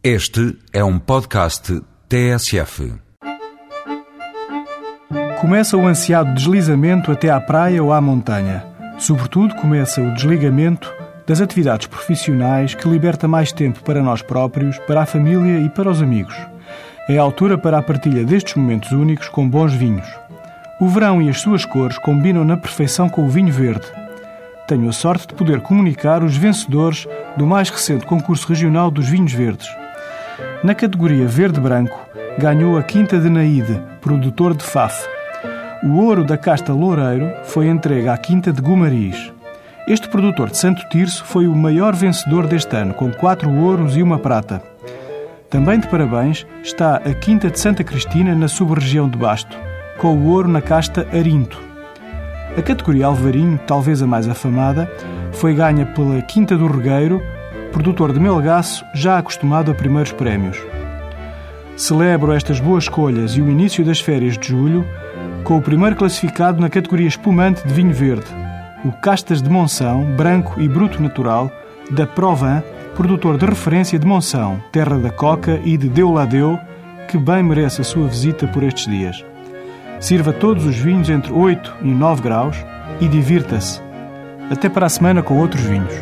Este é um podcast TSF. Começa o ansiado deslizamento até à praia ou à montanha. Sobretudo, começa o desligamento das atividades profissionais que liberta mais tempo para nós próprios, para a família e para os amigos. É a altura para a partilha destes momentos únicos com bons vinhos. O verão e as suas cores combinam na perfeição com o vinho verde. Tenho a sorte de poder comunicar os vencedores do mais recente concurso regional dos vinhos verdes. Na categoria verde-branco, ganhou a Quinta de Naíde, produtor de Faf. O ouro da casta Loureiro foi entregue à Quinta de Gumariz. Este produtor de Santo Tirso foi o maior vencedor deste ano, com quatro ouros e uma prata. Também de parabéns está a Quinta de Santa Cristina, na sub-região de Basto, com o ouro na casta Arinto. A categoria Alvarinho, talvez a mais afamada, foi ganha pela Quinta do Regueiro, produtor de melgaço já acostumado a primeiros prémios. Celebro estas boas escolhas e o início das férias de julho com o primeiro classificado na categoria espumante de vinho verde, o Castas de Monção, branco e bruto natural, da Provan, produtor de referência de Monção, terra da coca e de Deuladeu, que bem merece a sua visita por estes dias. Sirva todos os vinhos entre 8 e 9 graus e divirta-se. Até para a semana com outros vinhos.